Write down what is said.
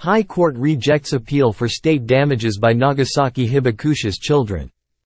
High Court rejects appeal for state damages by Nagasaki Hibakusha's children.